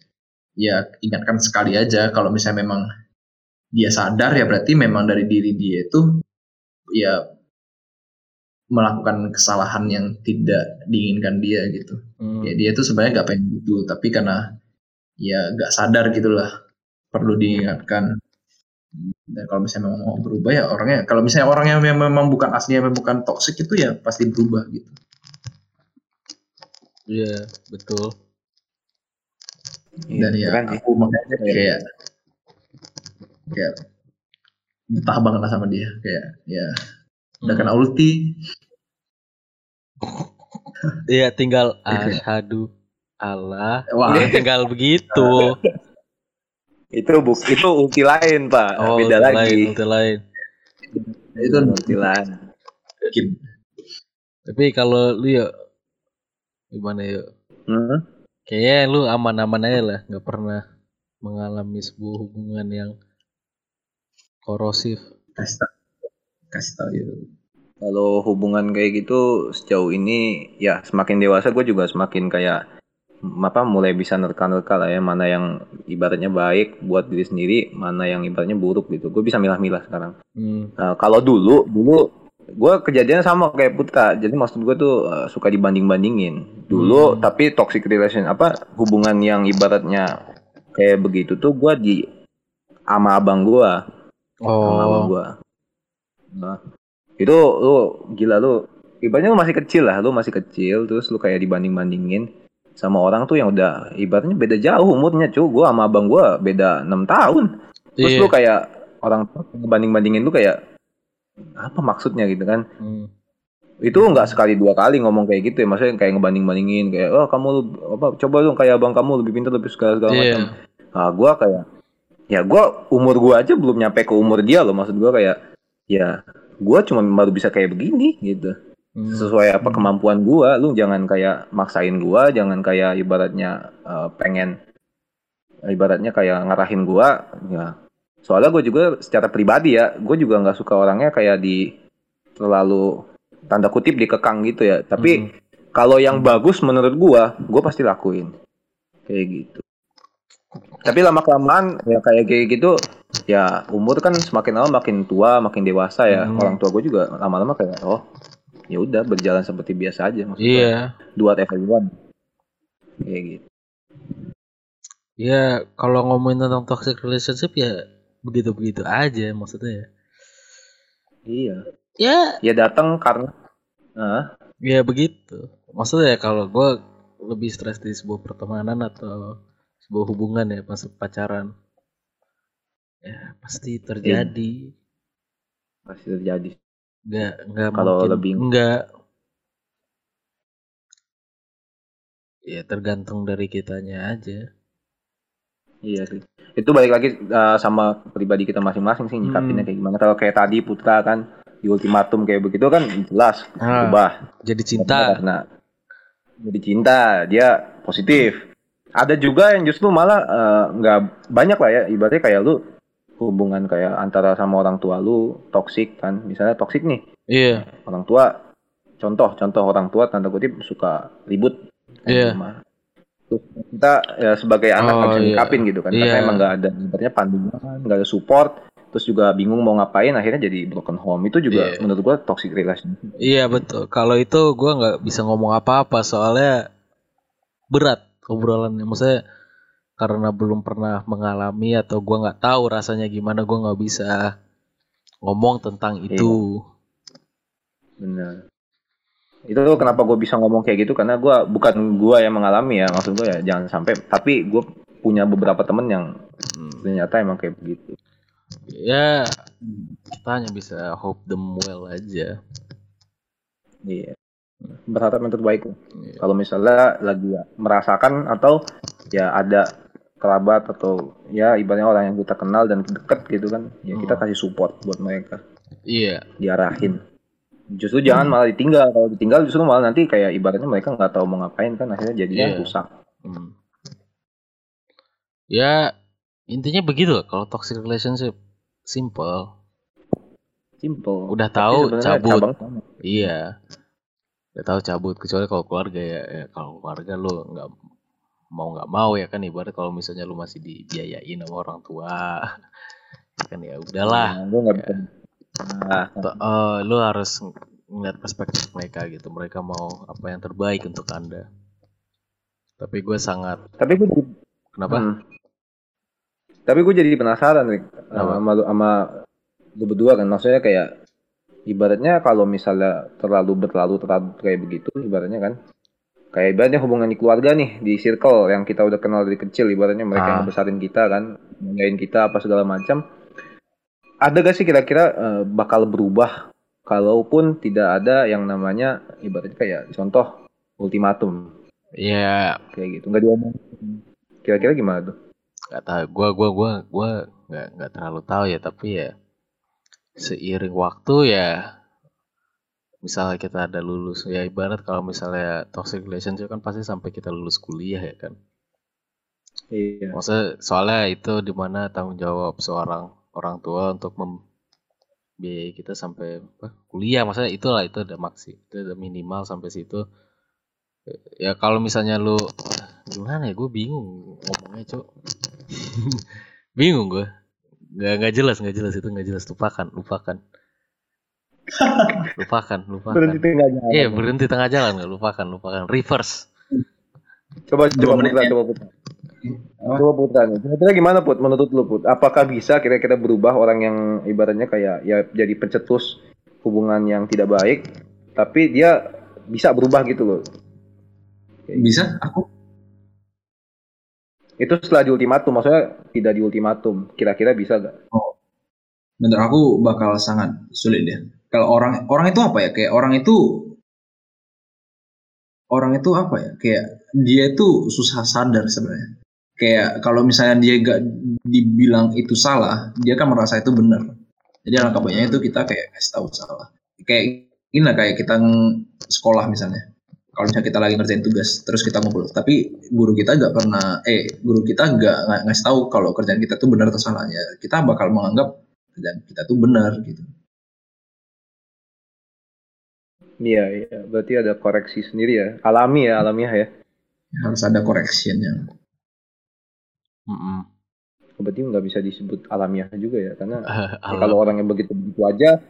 ya ingatkan sekali aja kalau misalnya memang dia sadar ya berarti memang dari diri dia itu ya melakukan kesalahan yang tidak diinginkan dia gitu. Hmm. ya dia tuh sebenarnya nggak pengen gitu tapi karena ya nggak sadar gitulah perlu diingatkan. Dan kalau misalnya memang mau berubah ya orangnya kalau misalnya orang yang memang bukan aslinya memang bukan toxic itu ya pasti berubah gitu. Iya betul. Iya, dan ya sih. aku makanya kayak kayak betah banget lah sama dia. Kayak ya udah kena ulti Iya tinggal [laughs] ashadu Allah. wah tinggal begitu. [laughs] Itu buk itu ulti lain, Pak. Oh, Beda ulti lagi. lain, ulti lain. itu ulti lain. mungkin Tapi kalau lu ya gimana ya? Hmm? Kayaknya lu aman-aman aja lah, nggak pernah mengalami sebuah hubungan yang korosif. kasih tau kasih tau ya Kalau hubungan kayak gitu sejauh ini ya semakin dewasa gue juga semakin kayak apa mulai bisa nerka-nerka lah ya mana yang ibaratnya baik buat diri sendiri, mana yang ibaratnya buruk gitu. Gue bisa milah-milah sekarang. Hmm. Nah, kalau dulu dulu gue kejadian sama kayak Putra. Jadi maksud gue tuh uh, suka dibanding-bandingin. Dulu Hmm. tapi toxic relation apa hubungan yang ibaratnya kayak begitu tuh gue di ama abang gue sama abang Oh, gua. Nah, itu lu gila lu ibaratnya lu masih kecil lah, lu masih kecil terus lu kayak dibanding-bandingin sama orang tuh yang udah ibaratnya beda jauh umurnya cuy. Gua sama abang gua beda 6 tahun. Terus iya. lu kayak orang ngebanding-bandingin lu kayak apa maksudnya gitu kan? Hmm. Itu nggak sekali dua kali ngomong kayak gitu ya, maksudnya kayak ngebanding-bandingin kayak oh kamu lu apa coba dong kayak abang kamu lebih pintar lebih segala segala macam. Iya. Nah, gua kayak ya gua umur gua aja belum nyampe ke umur dia loh maksud gua kayak ya gua cuma baru bisa kayak begini gitu. Hmm. Sesuai apa kemampuan gua, lu jangan kayak maksain gua, jangan kayak ibaratnya eh, pengen ibaratnya kayak ngarahin gua ya. Soalnya gue juga secara pribadi ya, gue juga nggak suka orangnya kayak di terlalu tanda kutip dikekang gitu ya. Tapi Hmm. kalau yang bagus menurut gua, gua pasti lakuin. Kayak gitu. Tapi lama kelamaan ya kayak kayak gitu ya umur kan semakin lama makin tua, makin dewasa ya. Hmm. Orang tua gue juga lama-lama kayak oh ya udah berjalan seperti biasa aja maksudnya. Iya. Do what everyone. Kayak gitu. Ya kalau ngomongin tentang toxic relationship ya begitu-begitu aja maksudnya ya. Iya. Ya, Ya datang karena ah, ya begitu. Maksudnya ya kalau gue lebih stres di sebuah pertemanan atau sebuah hubungan ya pas pacaran. Ya pasti terjadi. pasti terjadi. Nggak nggak Kalau mungkin lebih- nggak. Ya tergantung dari kitanya aja. Iya sih. Itu balik lagi uh, sama pribadi kita masing-masing sih nyikapinnya Hmm. kayak gimana. Kalau kayak tadi Putra kan di ultimatum kayak begitu kan jelas Ah. berubah. Jadi cinta. Karena jadi cinta, dia positif. Ada juga yang justru malah uh, nggak banyak lah ya. Ibaratnya kayak lu hubungan kayak antara sama orang tua lu toksik kan. Misalnya toksik nih Iya. orang tua. Contoh, contoh orang tua tanda kutip suka ribut. kan, Iya. rumah. Terus kita ya sebagai anak Oh, bisa iya. nyikapin gitu kan. Iya. Karena emang nggak ada ibaratnya panduan, nggak ada support. Terus juga bingung mau ngapain akhirnya jadi broken home. Itu juga Iya. menurut gua toxic relationship. Iya betul. Kalau itu gua nggak bisa ngomong apa-apa soalnya berat obrolannya. Maksudnya karena belum pernah mengalami atau gua nggak tahu rasanya gimana, gua nggak bisa ngomong tentang itu. Benar. Itu kenapa gue bisa ngomong kayak gitu karena gua bukan gua yang mengalami ya maksud gue ya jangan sampai tapi gue punya beberapa temen yang Hmm. ternyata emang kayak begitu. Ya kita hanya bisa hope them well aja. Iya. Berharap yang terbaik. Iya. Kalau misalnya lagi merasakan atau ya ada kerabat atau ya ibaratnya orang yang kita kenal dan deket gitu kan, ya kita Hmm. kasih support buat mereka, Iya. diarahin. Justru jangan malah ditinggal. Kalau ditinggal justru malah nanti kayak ibaratnya mereka nggak tahu mau ngapain kan akhirnya jadinya Iya. rusak. Hmm. Ya intinya begitu lah kalau toxic relationship simple. Simple. Udah tahu cabut. cabang sama. Iya. Udah tahu cabut kecuali kalau keluarga ya, ya kalau keluarga lu nggak mau nggak mau ya kan ibarat kalau misalnya lu masih dibiayain sama orang tua ya kan ya udahlah Nah, nggak bisa. Nah, eh, lu harus ng- ngeliat perspektif mereka gitu mereka mau apa yang terbaik untuk anda tapi gue sangat tapi gue jadi kenapa Hmm. Tapi gue jadi penasaran Apa? sama, lu- sama lu berdua kan maksudnya kayak ibaratnya kalau misalnya terlalu berlalu terlalu kayak begitu ibaratnya kan kayak ibaratnya hubungan di keluarga nih di circle yang kita udah kenal dari kecil ibaratnya mereka yang Ah. besarin kita kan ngain kita apa segala macam. Ada gak sih kira-kira eh, bakal berubah kalaupun tidak ada yang namanya ibaratnya kayak contoh ultimatum? Ya kayak gitu nggak diomong kira-kira gimana tuh? Nggak tahu gue gua gua gua nggak nggak terlalu tahu ya tapi ya seiring waktu ya misalnya kita ada lulus ya ibarat kalau misalnya toxic relationship kan pasti sampai kita lulus kuliah ya kan? Iya. Maksudnya soalnya itu di mana tanggung jawab seorang orang tua untuk membiayai kita sampai apa, kuliah. Maksudnya itulah itu ada maksi itu ada minimal sampai situ. Ya kalau misalnya lu gimana ya gue bingung ngomongnya cok [laughs] bingung gue nggak nggak jelas nggak jelas itu nggak jelas lupakan lupakan lupakan lupakan berhenti tengah jalan iya berhenti tengah jalan nggak lupakan lupakan reverse Coba coba menit putra, ya. coba putra. Coba putra. Kira-kira gimana put? Menurut lu put? Apakah bisa kira-kira berubah orang yang ibaratnya kayak ya jadi pencetus hubungan yang tidak baik, tapi dia bisa berubah gitu loh. Bisa? Aku Itu setelah di ultimatum, maksudnya tidak di ultimatum. Kira-kira bisa gak? menurut aku bakal sangat sulit deh. Kalau orang orang itu apa ya? Kayak orang itu orang itu apa ya? Kayak dia itu susah sadar sebenarnya. Kayak kalau misalnya dia gak dibilang itu salah, dia kan merasa itu benar. Jadi alangkah baiknya itu kita kayak kasih tahu salah. Kayak ini lah kayak kita sekolah misalnya. Kalau misalnya kita lagi ngerjain tugas, terus kita ngobrol, tapi guru kita gak pernah, eh guru kita gak, nggak ngasih tahu kalau kerjaan kita tuh benar atau salah ya. Kita bakal menganggap kerjaan kita tuh benar gitu. Iya, iya. Berarti ada koreksi sendiri ya. Alami ya, alamiah ya. Harus ada correctionnya. Mm-mm. Berarti nggak bisa disebut alamiah juga ya, karena [laughs] ya Alam- kalau orang yang begitu begitu aja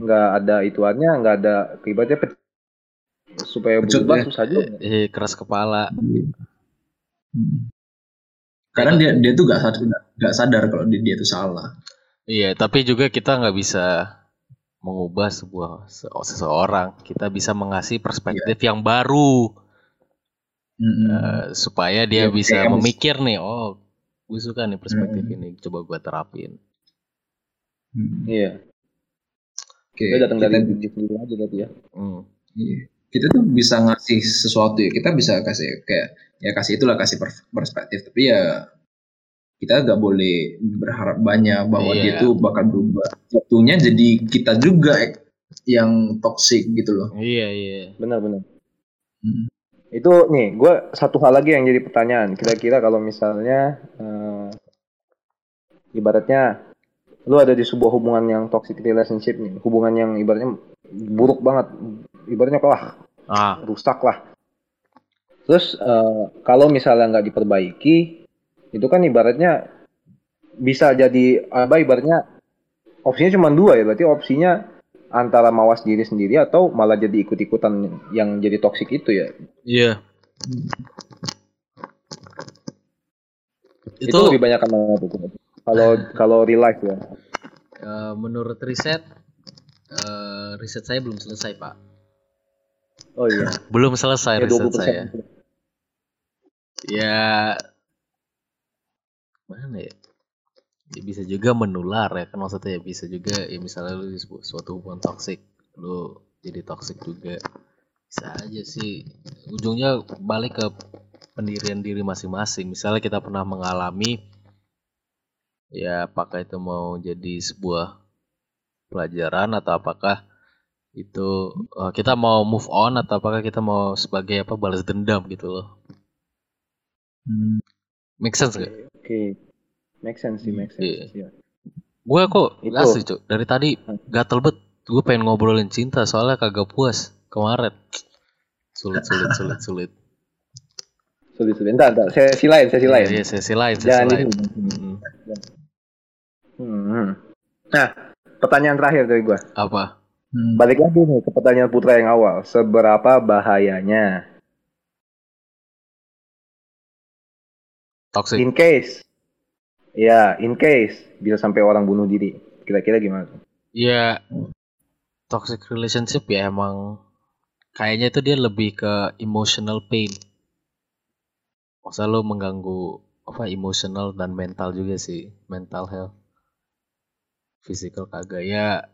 nggak ada ituannya, nggak ada akibatnya pe- supaya Pecut berubah susah juga. eh, keras kepala. Hmm. Karena dia dia tuh gak sadar, gak sadar kalau dia, dia tuh salah. Iya, tapi juga kita nggak bisa mengubah sebuah se- seseorang. Kita bisa mengasih perspektif yang baru Mm-mm. eh, supaya dia Iya, bisa memikir nih, oh, gue suka nih perspektif Mm. ini, coba gue terapin. Hmm. Iya, Oke, dia datang kita, dari diri sendiri aja berarti ya. Hmm. iya. Kita tuh bisa ngasih sesuatu ya. Kita bisa kasih kayak ya kasih itulah kasih per- perspektif. Tapi ya kita gak boleh berharap banyak bahwa Iya. dia tuh bakal berubah. Jatuhnya jadi kita juga yang toxic gitu loh. Iya iya. Benar-benar. Hmm. Itu nih, gue satu hal lagi yang jadi pertanyaan. Kira-kira kalau misalnya eh, ibaratnya lu ada di sebuah hubungan yang toxic relationship nih, hubungan yang ibaratnya buruk banget, ibaratnya wah Ah, rusak lah. Terus eh, kalau misalnya nggak diperbaiki, itu kan ibaratnya bisa jadi apa ibaratnya opsinya cuma dua ya, berarti opsinya antara mawas diri sendiri atau malah jadi ikut-ikutan yang jadi toksik itu ya. iya. Itu, Itu, lebih banyak tuh? Kalau kalau real life ya. eh, menurut riset, eh, riset saya belum selesai pak. Oh iya. Belum selesai Ya, riset 20%. saya. Ya, mana ya? Ya bisa juga menular ya kan maksudnya ya bisa juga ya misalnya lu suatu hubungan toksik lu jadi toksik juga bisa aja sih ujungnya balik ke pendirian diri masing-masing misalnya kita pernah mengalami ya apakah itu mau jadi sebuah pelajaran atau apakah itu eh, kita mau move on atau apakah kita mau sebagai apa balas dendam gitu loh Hmm. make sense gak? Oke. Make sense sih, make sense. Iya. Iya. Gue kok Itu. asli cuk dari tadi gatel bet gue pengen ngobrolin cinta soalnya kagak puas kemarin sulit sulit sulit sulit Sulit sulit. Entar, entar. Sesi lain, sesi lain. Iya, sesi lain sesi Jangan lain. Mm-mm. Hmm. Nah, pertanyaan terakhir dari gua. apa Hmm. Balik lagi nih ke pertanyaan Putra yang awal. Seberapa bahayanya? Toxic. In case. Ya in case bisa sampai orang bunuh diri. Kira-kira gimana? Tuh? ya toxic relationship ya emang kayaknya itu dia lebih ke emotional pain. Masa lo mengganggu apa emotional dan mental juga sih. Mental health. Physical kagak. Ya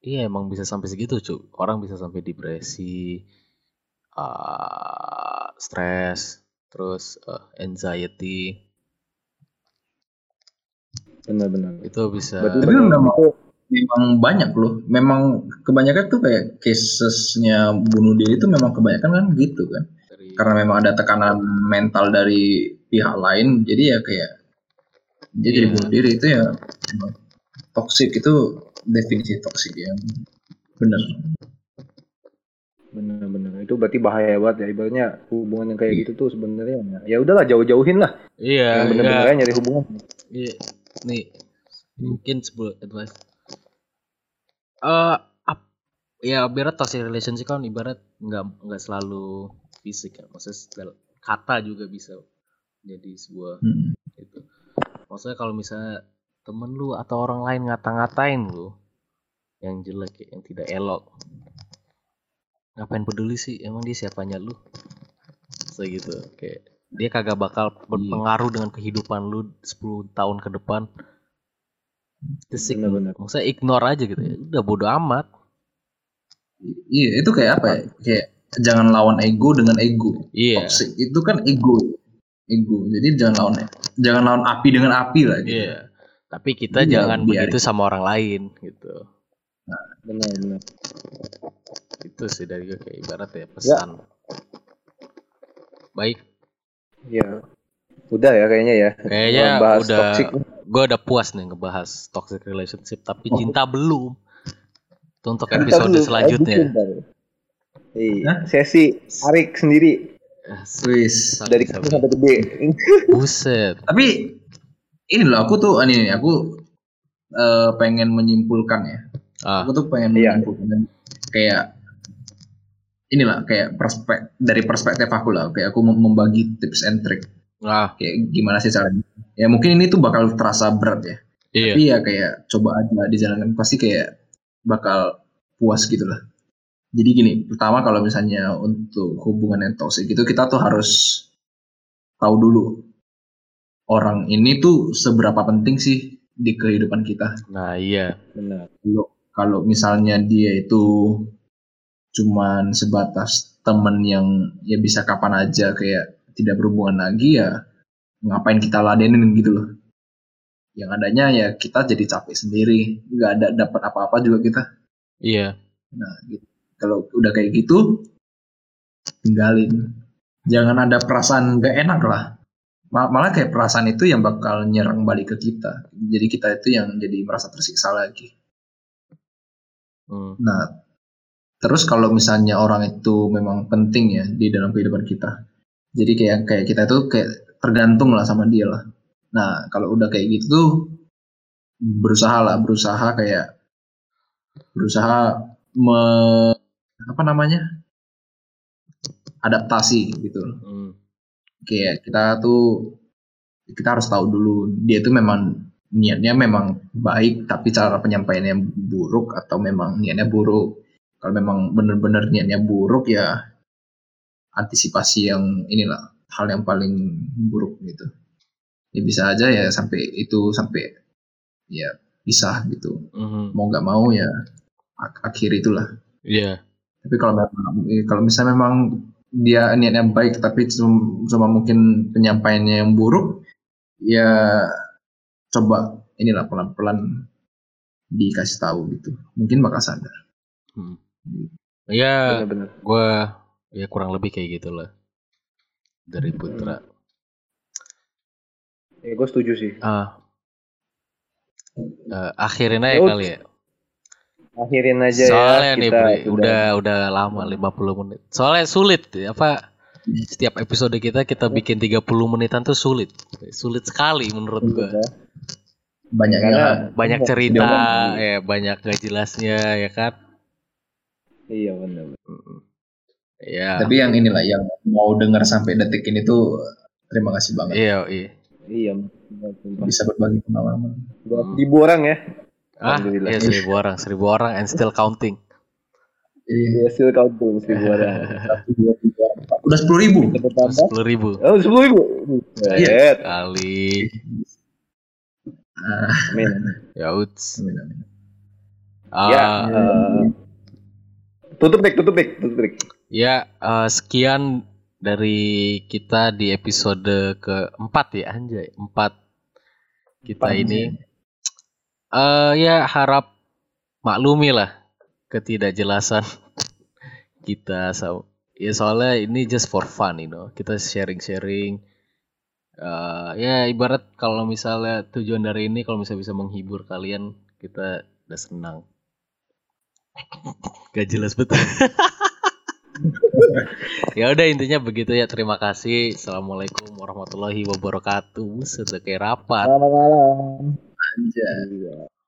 iya emang bisa sampai segitu cuy orang bisa sampai depresi ah stres terus eh, anxiety benar-benar itu bisa Tapi memang- memang banyak loh. Memang kebanyakan tuh kayak casesnya bunuh diri itu memang kebanyakan kan gitu kan. dari Karena memang ada tekanan mental dari pihak lain, jadi ya kayak dia jadi Iya. bunuh diri itu ya toxic itu definisi toxic ya. Bener. benar-benar itu berarti bahaya banget ya ibaratnya hubungan yang kayak gitu tuh sebenarnya ya udahlah jauh-jauhin lah iya yang enggak. benar-benar nyari hubungan Iya, nih mungkin sebuah advice. Eh, ap- ya ibarat toxic relationship kan ibarat nggak nggak selalu fisik kan, maksudnya kata juga bisa jadi sebuah Hmm. itu. Maksudnya kalau misalnya temen lu atau orang lain ngata-ngatain lu yang jelek ya, yang tidak elok, ngapain peduli sih? Emang dia siapanya lu? Segitu, kayak dia kagak bakal berpengaruh dengan kehidupan lu 10 tahun ke depan. Just ignore. Maksudnya ignore aja gitu ya. Udah bodo amat. Iya, itu kayak apa ya? Kayak jangan lawan ego dengan ego. Iya. Toxic itu kan ego. Ego. Jadi jangan lawan jangan lawan api dengan api lah gitu. Iya. Tapi kita Iya, jangan biarin. begitu sama orang lain gitu. Benar-benar Itu sih dari gue kayak ibarat ya pesan. Baik, ya udah ya kayaknya ya kayaknya Bahas udah toxic. gue udah puas nih ngebahas toxic relationship tapi Oh. cinta belum. Itu untuk episode dulu, selanjutnya. ntar. iya sesi Arik sendiri Wis. Sabi, Dari kecil sampai gede. Buset. Tapi ini loh aku tuh ini nih, aku eh, pengen menyimpulkan ya. Ah, Aku tuh pengen Iya. menyimpulkan kayak inilah kayak perspek dari perspektif aku lah. Kayak aku mem- membagi tips and trick ah, kayak gimana sih caranya. Ya mungkin ini tuh bakal terasa berat ya. iya. Tapi ya kayak coba aja dijalankan pasti kayak bakal puas gitu lah. Jadi gini, pertama kalau misalnya untuk hubungan yang toxic itu kita tuh harus tahu dulu orang ini tuh seberapa penting sih di kehidupan kita. Nah, iya. Benar. Kalau kalau misalnya dia itu cuman sebatas temen yang ya bisa kapan aja kayak tidak berhubungan lagi ya ngapain kita ladenin gitu loh. Yang adanya ya kita jadi capek sendiri, nggak ada dapat apa-apa juga kita. Iya. Nah, gitu. kalau udah kayak gitu, tinggalin. Jangan ada perasaan gak enak lah. Mal- Malah kayak perasaan itu yang bakal nyerang balik ke kita. Jadi kita itu yang jadi merasa tersiksa lagi. Hmm. Nah, terus kalau misalnya orang itu memang penting ya di dalam kehidupan kita. Jadi kayak kayak kita itu kayak tergantung lah sama dia lah. Nah, kalau udah kayak gitu tuh berusaha lah, berusaha kayak berusaha me, apa namanya? adaptasi gitu. Hmm. Kayak kita tuh kita harus tahu dulu dia itu memang niatnya memang baik tapi cara penyampaiannya buruk atau memang niatnya buruk. Kalau memang benar-benar niatnya buruk ya antisipasi yang inilah hal yang paling buruk gitu. Ya bisa aja ya sampai itu sampai ya pisah gitu. Mhm. Mau nggak mau ya ak- akhir itulah. Iya. Tapi kalau memang kalau misalnya memang dia niatnya baik tapi cuma, cuma mungkin penyampaiannya yang buruk, ya coba inilah pelan-pelan dikasih tahu gitu. Mungkin bakal sadar. Hmm. Ya, Benar-benar. gue ya kurang lebih kayak gitulah dari Putra. Ya, gue setuju sih. Ah, Eh, akhirin aja Ya kali ya. Akhirin aja Soalnya ya. nih, kita Bre, udah udah lama 50 menit. Soalnya sulit apa setiap episode kita kita bikin 30 menitan tuh sulit. Sulit sekali menurut gua. Karena Banyak Iya, cerita, jangan. ya banyak gak jelasnya ya kan. Iya benar. Ya. Tapi yang inilah yang mau dengar sampai detik ini tuh terima kasih banget Iya, iya. Iya. bisa berbagi pengalaman. Dua ribu orang ya. Ah, Alhamdulillah. iya seribu orang, seribu orang and still counting. Iya. Iya, still counting seribu [laughs] orang. Satu, dua, tiga, empat. Udah sepuluh ribu. Sepuluh ribu Oh, sepuluh ribu. Iya. Iya. kali. Amin. Ya uts. amin, amin. Ya. Eh, tutup dek, tutup dek, tutup dek. Ya, eh, sekian dari kita di episode keempat ya, anjay, empat kita Empat, ini. eh ya harap maklumi lah ketidakjelasan [laughs] kita. So, ya soalnya ini just for fun, you know. Kita sharing-sharing. Eh ya ibarat kalau misalnya tujuan dari ini kalau misalnya bisa menghibur kalian, kita udah senang. Gak jelas betul. [laughs] ya udah intinya begitu ya terima kasih assalamualaikum warahmatullahi wabarakatuh Buset, udah kayak rapat. Anjay. Iya.